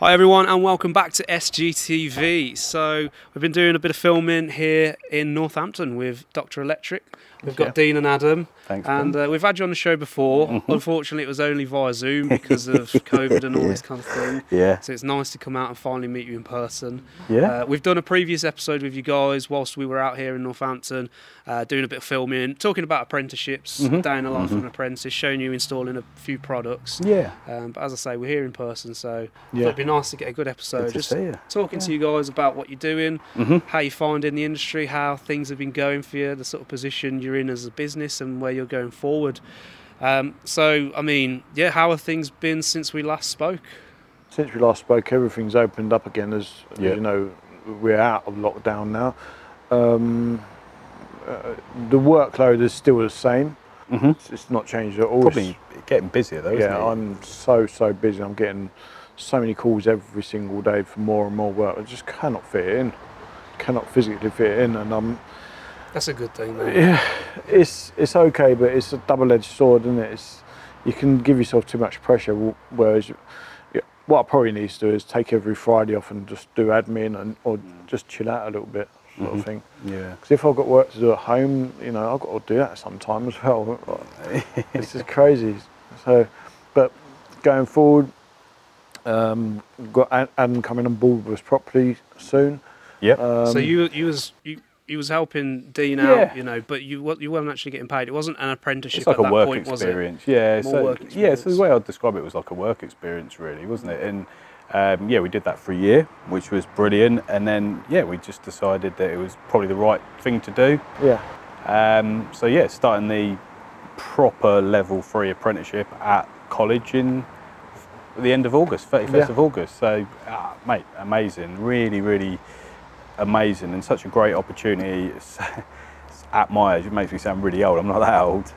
Hi everyone and welcome back to SGTV. So we've been doing a bit of filming here in Northampton with Dr. Electric. We've got Yeah. Dean and Adam. Thanks, And uh, we've had you on the show before. Unfortunately, it was only via Zoom because of COVID and all this kind of thing. Yeah. So it's nice to come out and finally meet you in person. Yeah. Uh, we've done a previous episode with you guys whilst we were out here in Northampton, uh, doing a bit of filming, talking about apprenticeships, day in the life of an apprentice, showing you installing a few products. Yeah. Um, but as I say, we're here in person, so Yeah. it'd be nice to get a good episode. Good to Just see you. talking to you guys about what you're doing, Mhm. how you find in the industry, how things have been going for you, the sort of position you're in as a business, and where you're going forward. Um, so, I mean, yeah, how have things been since we last spoke? Since we last spoke, everything's opened up again. As, as you know, we're out of lockdown now. Um, uh, the workload is still the same. Mhm. It's, it's not changed at all. Probably getting busier though, isn't yeah, it? I'm so so busy. I'm getting so many calls every single day for more and more work. I just cannot fit it in. Cannot physically fit it in, and I'm. That's a good thing, mate. yeah, it's it's okay, but it's a double-edged sword, isn't it? It's you can give yourself too much pressure. Whereas, what I probably need to do is take every Friday off and just do admin and or just chill out a little bit, sort of mm-hmm. thing. Yeah. Because if I've got work to do at home, you know, I've got to do that sometime as well. it's just crazy. So, but going forward, um, got Adam coming on board with us properly soon. Yeah. Um, so you you was you. You was helping Dean Yeah. out, you know, but you you weren't actually getting paid. It wasn't an apprenticeship it's like at a that work point, experience. Yeah. More so work yeah, so the way I'd describe it was like a work experience, really, wasn't it? And um, yeah, we did that for a year, which was brilliant. And then yeah, we just decided that it was probably the right thing to do. yeah, Um, so yeah, starting the proper level three apprenticeship at college in the end of August, 31st Yeah. of August. So, ah, mate, amazing, really, really amazing, and such a great opportunity. It's, it's at my age, it makes me sound really old. I'm not that old.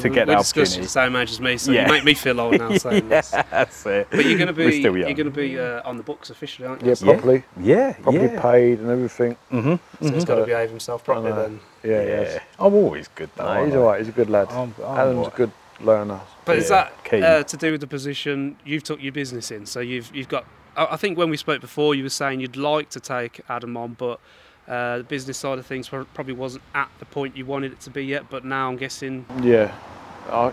To get we the discussed opportunity. the same age as me, so Yeah. you make me feel old now saying this. That's it. But you're going to be still you're going to be uh, on the books officially, aren't you? yeah, So properly, Yeah, properly yeah. paid and everything. Mm-hmm. so he's got to behave himself properly then. Yeah, Yeah, yes. I'm always good though. No, he's all right. He's a good lad. I'm- I'm Adam's all a good learner. But is that uh, to do with the position you've took your business in? So you've you've got. I I think when we spoke before, you were saying you'd like to take Adam on, but uh, the business side of things probably wasn't at the point you wanted it to be yet. But now I'm guessing. Yeah, I,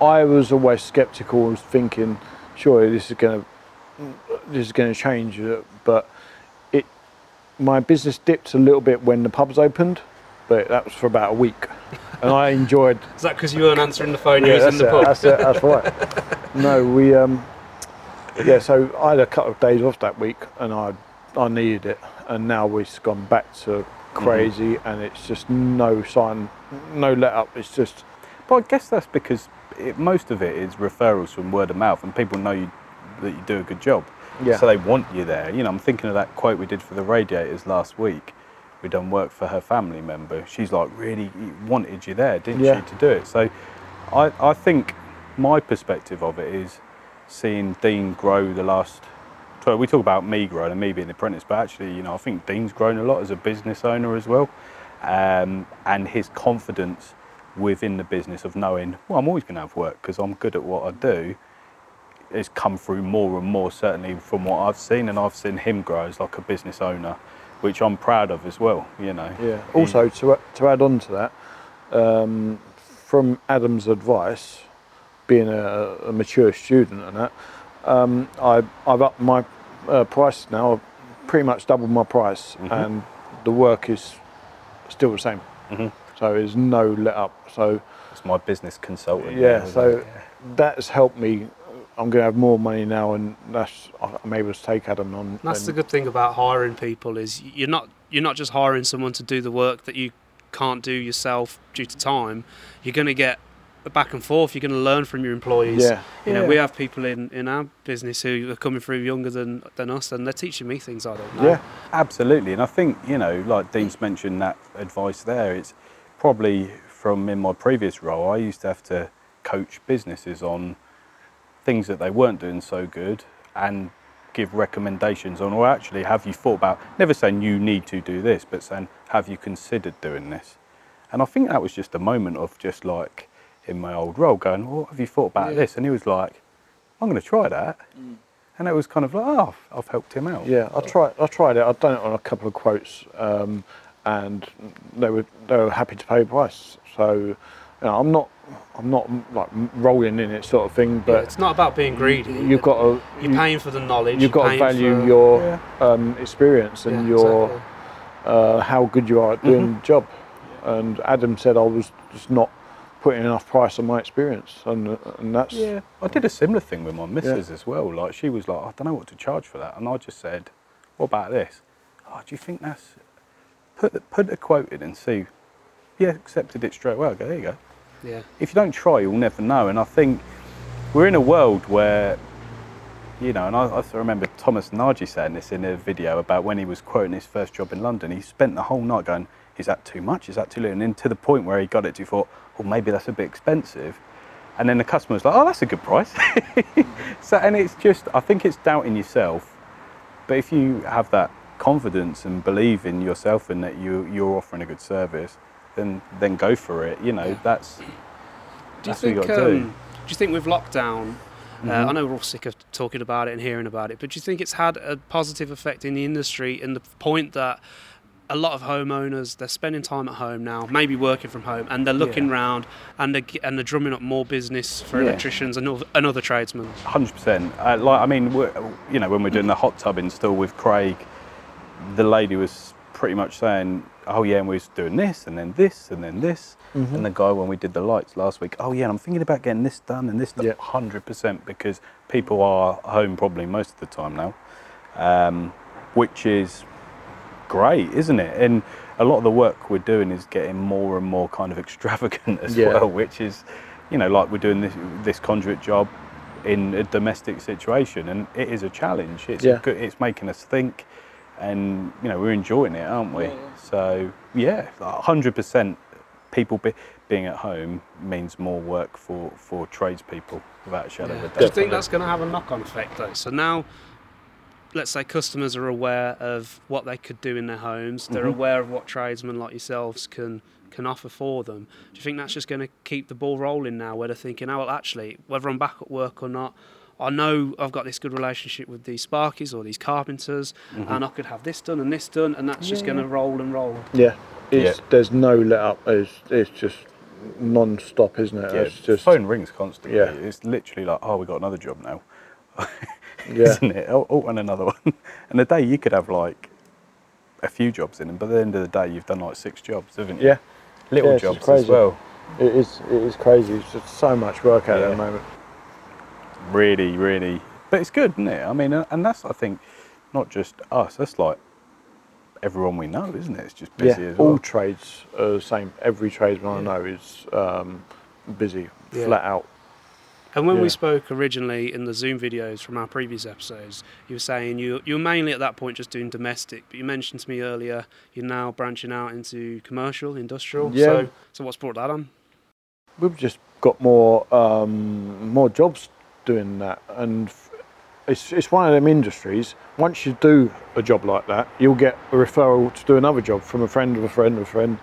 I was always sceptical. and was thinking, surely this is going to this is going to change, uh, but it my business dipped a little bit when the pubs opened, but that was for about a week, and I enjoyed. Is that because you weren't answering the phone? you was in the it, pub. That's it. That's right. no, we um, yeah. So I had a couple of days off that week, and I I needed it, and now we've gone back to crazy, and it's just no sign, no let up. It's just But I guess that's because it, most of it is referrals from word of mouth, and people know you, that you do a good job. Yeah. So they want you there. You know, I'm thinking of that quote we did for the radiators last week. We done work for her family member. She's like really wanted you there, didn't Yeah. she, to do it? So, I I think my perspective of it is seeing Dean grow the last. So we talk about me growing and me being an apprentice, but actually, you know, I think Dean's grown a lot as a business owner as well, um, and his confidence within the business of knowing, well, I'm always going to have work because I'm good at what I do, has come through more and more, certainly from what I've seen, and I've seen him grow as like a business owner, which I'm proud of as well. You know. Yeah. Also, to to add on to that, um, from Adam's advice, being a, a mature student and that, um, I I've upped my uh, price now. I've pretty much doubled my price, and the work is still the same. Mhm. So there's no let up. So it's my business consultant. yeah. So it? that's helped me. I'm going to have more money now, and that's I'm able to take Adam on. That's the good thing about hiring people is you're not you're not just hiring someone to do the work that you can't do yourself due to time. You're going to get back and forth. You're going to learn from your employees. Yeah. You know, Yeah. we have people in, in our business who are coming through younger than, than us, and they're teaching me things I don't know. Yeah. Absolutely, and I think you know, like Dean's mentioned that advice there. It's probably from in my previous role. I used to have to coach businesses on things that they weren't doing so good and give recommendations on, or actually, have you thought about? Never saying you need to do this, but saying, have you considered doing this? And I think that was just a moment of just like in my old role, going, well, have you thought about Yeah. this? And he was like, I'm going to try that. and it was kind of like, oh, I've- I've helped him out. Yeah, I tried. I tried it. I've done it on a couple of quotes, um, and they were they were happy to pay the price. So, you know, I'm not I'm not like rolling in it sort of thing. Yeah, But it's not about being greedy. you've got to You're paying for the knowledge. you've got to value for- your Yeah. um, experience and Yeah, your exactly. uh, how good you are at doing Mm-hmm. the job. And Adam said I was just not putting enough price on my experience, and and that's Yeah, I did a similar thing with my missus as well. Like she was like, I don't know what to charge for that, and I just said, What about this? Oh, do you think that's put the, put a quote in and see? Yeah, accepted it straight away. I go, there you go. Yeah. If you don't try, you'll never know. And I think we're in a world where, you know, and I, I remember Thomas Nagy saying this in a video about when he was quoting his first job in London. He spent the whole night going, "Is that too much? Is that too little?" And then to the point where he got it he thought, "Well, maybe that's a bit expensive." And then the customer was like, "Oh, that's a good price." so, and it's just, I think it's doubting yourself. But if you have that confidence and believe in yourself and that you you're offering a good service, then then go for it. You know, Yeah. that's Do you That's what you think? gotta um, do. do you think with lockdown? Uh, Mhm. I know we're all sick of talking about it and hearing about it, but do you think it's had a positive effect in the industry in the point that a lot of homeowners they're spending time at home now, maybe working from home, and they're looking Yeah. round and they're, and they're drumming up more business for Yeah. electricians and other, and other tradesmen. Hundred percent. Uh, like I mean, you know, when we're doing the hot tub install with Craig, the lady was pretty much saying, "Oh yeah, and we was doing this, and then this, and then this." Mm-hmm. And the guy when we did the lights last week, "Oh yeah, and I'm thinking about getting this done and this done." Yeah. Hundred percent, because people are home probably most of the time now, um, which is great, isn't it? And a lot of the work we're doing is getting more and more kind of extravagant as Yeah. well, which is, you know, like we're doing this this conduit job in a domestic situation, and it is a challenge. It's Yeah. good, it's making us think, and you know, we're enjoying it, aren't we? So yeah, hundred percent. People be, being at home means more work for for tradespeople, without a shadow of a doubt. Do you think that's going to have a knock-on effect though? So now, let's say customers are aware of what they could do in their homes. They're Mhm. aware of what tradesmen like yourselves can can offer for them. Do you think that's just going to keep the ball rolling now? Where they're thinking, oh well, actually, whether I'm back at work or not. I know I've got this good relationship with these sparkies or these carpenters, mm-hmm. and I could have this done and this done, and that's just going to roll and roll. Yeah, it's, Yeah. there's no let up. It's, it's just non-stop, isn't it? Yeah, it's just phone rings constantly. Yeah. It's literally like, oh, we got another job now, yeah, isn't it? Oh, oh, and another one. And a day you could have like a few jobs in them, but at the end of the day, you've done like six jobs, haven't you? yeah. little Yeah, it's just jobs as crazy. well. It is. It is crazy. It's just so much work out there at the moment. Really, really. But it's good, isn't it? I mean, and that's I think not just us. That's like everyone we know, isn't it? It's just busy yeah, as well. all trades are the same. Every tradesman I know is um, busy, Yeah. flat out. And when we spoke originally in the Zoom videos from our previous episodes, you were saying you you were mainly at that point just doing domestic, but you mentioned to me earlier you're now branching out into commercial, industrial. Yeah. So, so what's brought that on? We've just got more um, more jobs doing that, and it's it's one of them industries. Once you do a job like that, you'll get a referral to do another job from a friend of a friend of a friend,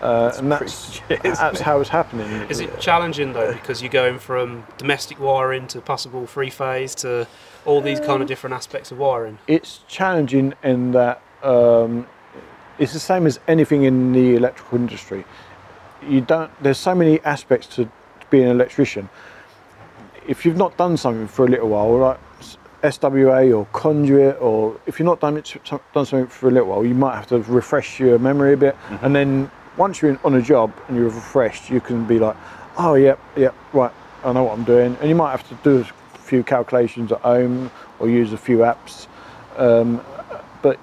uh, and that's legit, isn't that's it? how it's happening. Is it challenging though because you're going from domestic wiring to possible three phase to all these kind of different aspects of wiring? it's challenging in that um, it's the same as anything in the electrical industry. You don't. There's so many aspects to being an electrician. If you've not done something for a little while, like SWA or conduit, or if you've not done it, done something for a little while, you might have to refresh your memory a bit. And then once you're in, on a job and you're refreshed, you can be like, oh yeah, yeah, right, I know what I'm doing. And you might have to do a few calculations at home or use a few apps. Um, but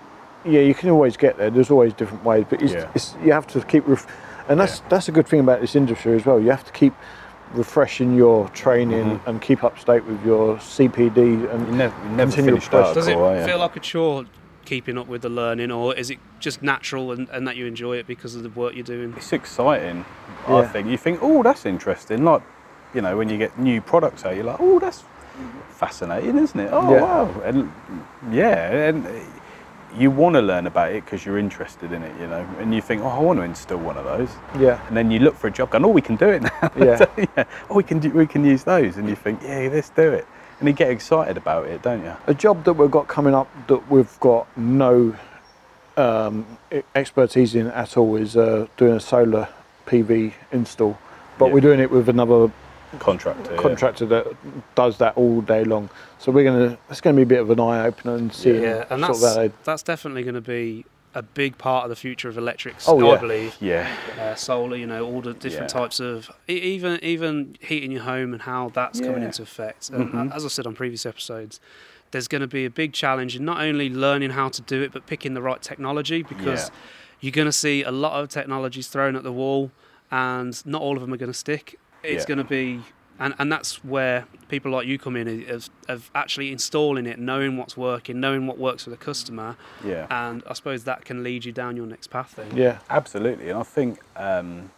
yeah, you can always get there. There's always different ways, but it's, Yeah. it's, you have to keep. Ref- and that's that's a good thing about this industry as well. You have to keep refreshing your training mm-hmm. and keep up to date with your CPD and You never, you never Continual finished. Does it article, are you? feel like a chore keeping up with the learning, or is it just natural and, and that you enjoy it because of the work you're doing? it's exciting. I think you think, oh, that's interesting. Like, you know, when you get new products out, you're like, oh, that's fascinating, isn't it? Oh, Yeah. wow. And yeah, and you want to learn about it because you're interested in it, you know. And you think, oh, I want to install one of those. yeah, And then you look for a job, going, oh, we can do it now. Yeah. yeah. Oh, we can do, we can use those, and you think, yeah, let's do it. and you get excited about it, don't you? A job that we've got coming up that we've got no um, expertise in at all is uh, doing a solar PV install, but Yeah. we're doing it with another Contractor. yeah. contractor that does that all day long. So we're gonna it's gonna be a bit of an eye opener and see Yeah, and sort that's of how that's definitely going to be a big part of the future of electrics. Oh, I yeah. believe Yeah, uh, solar, you know, all the different Yeah. types of e- even even heating your home and how that's coming into effect. And uh, Mhm. as I said on previous episodes, there's going to be a big challenge in not only learning how to do it but picking the right technology because Yeah. you're going to see a lot of technologies thrown at the wall and not all of them are going to stick. It's Yeah. going to be and, and that's where people like you come in of, of actually installing it, knowing what's working, knowing what works for the customer, yeah. and I suppose that can lead you down your next path. Then, yeah Absolutely, and I think um,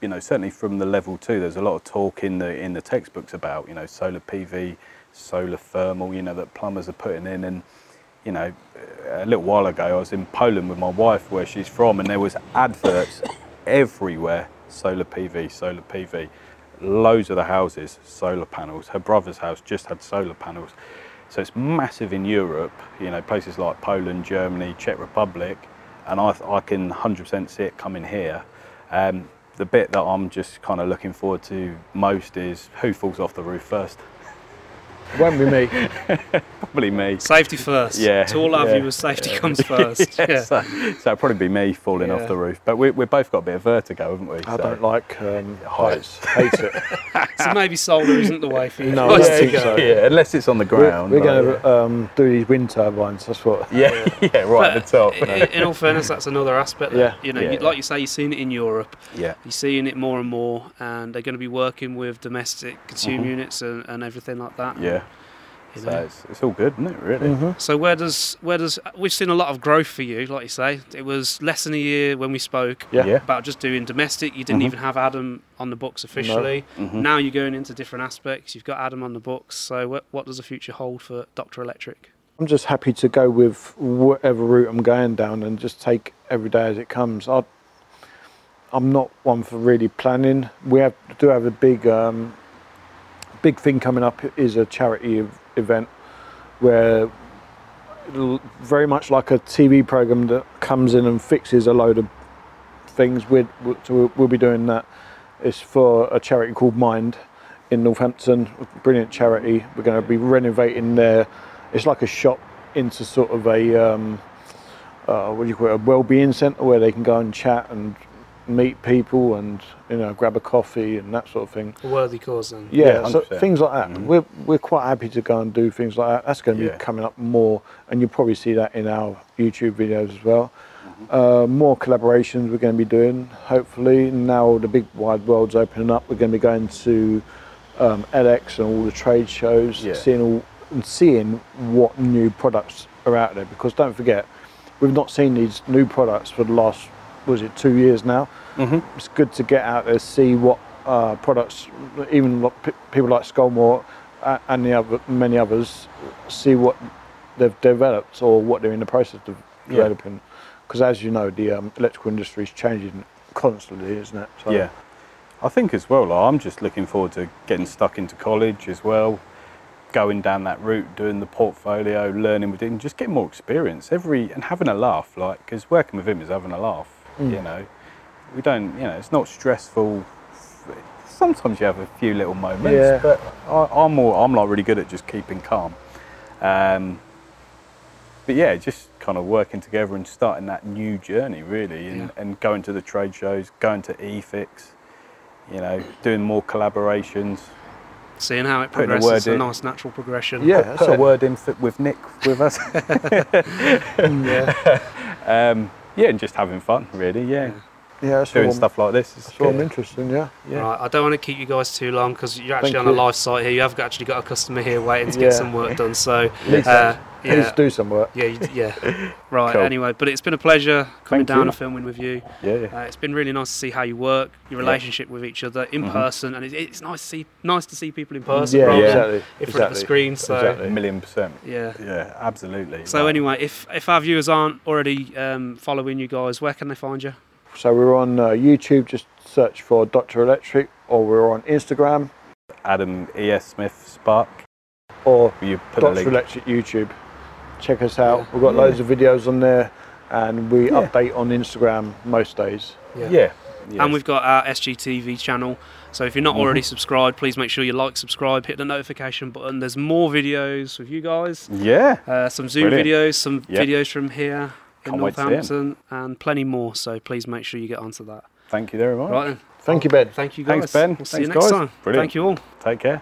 you know certainly from the level two, there's a lot of talk in the in the textbooks about you know solar PV, solar thermal, you know that plumbers are putting in, and you know a little while ago I was in Poland with my wife, where she's from, and there was adverts everywhere: solar PV, solar PV. Loads of the houses, solar panels. Her brother's house just had solar panels. So it's massive in Europe, you know, places like Poland, Germany, Czech Republic, and I, I can 100% see it coming here. Um, the bit that I'm just kind of looking forward to most is who falls off the roof first. Won't be me. Probably me. Safety first. Yeah, To all our yeah. viewers, safety comes first. Yeah, yeah. So, so it'd probably be me falling Yeah. off the roof. But we, we've both got a bit of vertigo, haven't we? I So- don't like um, Heights. heights. Hate it. So maybe solar isn't the way for you. No, guys I to think go. so. Yeah, unless it's on the We're, ground. we're like, going to um, do these wind turbines. That's what. yeah, yeah, right at the top. i- i- In all fairness, that's another aspect. That, Yeah. You know, Yeah. you, like you say, you've seen it in Europe. yeah, You're seeing it more and more, and they're going to be working with domestic consumer Mhm. units and, and everything like that. yeah. You So it's, it's all good, isn't it? Really. Mhm. So where does where does we've seen a lot of growth for you, like you say. It was less than a year when we spoke Yeah. Yeah. about just doing domestic. You didn't Mhm. even have Adam on the books officially. Mhm. Now you're going into different aspects. You've got Adam on the books. So what, what does the future hold for Doctor Electric? I'm just happy to go with whatever route I'm going down and just take every day as it comes. I, I'm not one for really planning. We have do have a big, um, big thing coming up. Is a charity event where very much like a TV program that comes in and fixes a load of things. We'll, so we'll be doing that. It's for a charity called Mind in Northampton. Brilliant charity. We're going to be renovating their. It's like a shop into sort of a um, uh, what do you call it? A well-being centre where they can go and chat and meet people and you know grab a coffee and that sort of thing. A worthy cause then. Yeah, Yeah, so things like that. Mhm. We're we're quite happy to go and do things like that. That's going to Yeah. be coming up more, and you'll probably see that in our YouTube videos as well. Mm-hmm. Uh, more collaborations we're going to be doing. Hopefully, now the big wide world's opening up, we're going to be going to um, ELEX and all the trade shows, Yeah. seeing all and seeing what new products are out there. Because don't forget, we've not seen these new products for the last was it two years now Mhm. it's good to get out there, see what uh, products, even people like Scolmore and the other many others, see what they've developed or what they're in the process of developing. Because as you know, the um, electrical industry is changing constantly, isn't it? So, Yeah, I think as well. Like, I'm just looking forward to getting stuck into college as well, going down that route, doing the portfolio, learning with him, just getting more experience every and having a laugh. Like, because working with him is having a laugh. Mm. You know, we don't. You know, it's not stressful. Sometimes you have a few little moments, Yeah. but I, I'm more. I'm like really good at just keeping calm. Um, but yeah, just kind of working together and starting that new journey really, and, Yeah. and going to the trade shows, going to EFIX, you know, doing more collaborations. Seeing how it progresses, it's a nice natural progression. Yeah, put, that's put a word in with Nick with us. yeah, um, yeah, and just having fun really. Yeah, yeah. Doing all, stuff like this. It's That's interesting. Yeah, Yeah. Right, I don't want to keep you guys too long because you're actually Thank on a live site here. You have actually got a customer here waiting to Yeah. get some work done. So, Please, uh, uh, please do some work. yeah, you- yeah. Right. Cool. Anyway, but it's been a pleasure coming Thank down you. and filming with you. Yeah, yeah. Uh, it's been really nice to see how you work, your Yeah. relationship with each other in Mhm. person, and it's, it's nice to see nice to see people in person Yeah, rather Yeah. than exactly. in front exactly. of the screen. So, Exactly. a million percent. yeah. Yeah, absolutely. So Like, anyway, if if our viewers aren't already um, following you guys, where can they find you? So we're on uh, YouTube. Just search for Doctor Electric, or we're on Instagram. Adam E S Smith Spark. or You put the Dots link. Electric YouTube. Check us out. Yeah. We've got Yeah. loads of videos on there, and we Yeah. update on Instagram most days. Yeah. yeah. And we've got our SGTV channel. So if you're not already subscribed, please make sure you like, subscribe, hit the notification button. There's more videos with you guys. Yeah. Uh, some Zoom Brilliant. videos, some Yep. videos from here in Can't wait to see 'em. Northampton, and plenty more. So please make sure you get onto that. Thank you very much. Right then. Thank you, Ben. Thank you guys. Thanks, Ben. We'll see you next guys. time. Brilliant. Thank you all. Take care.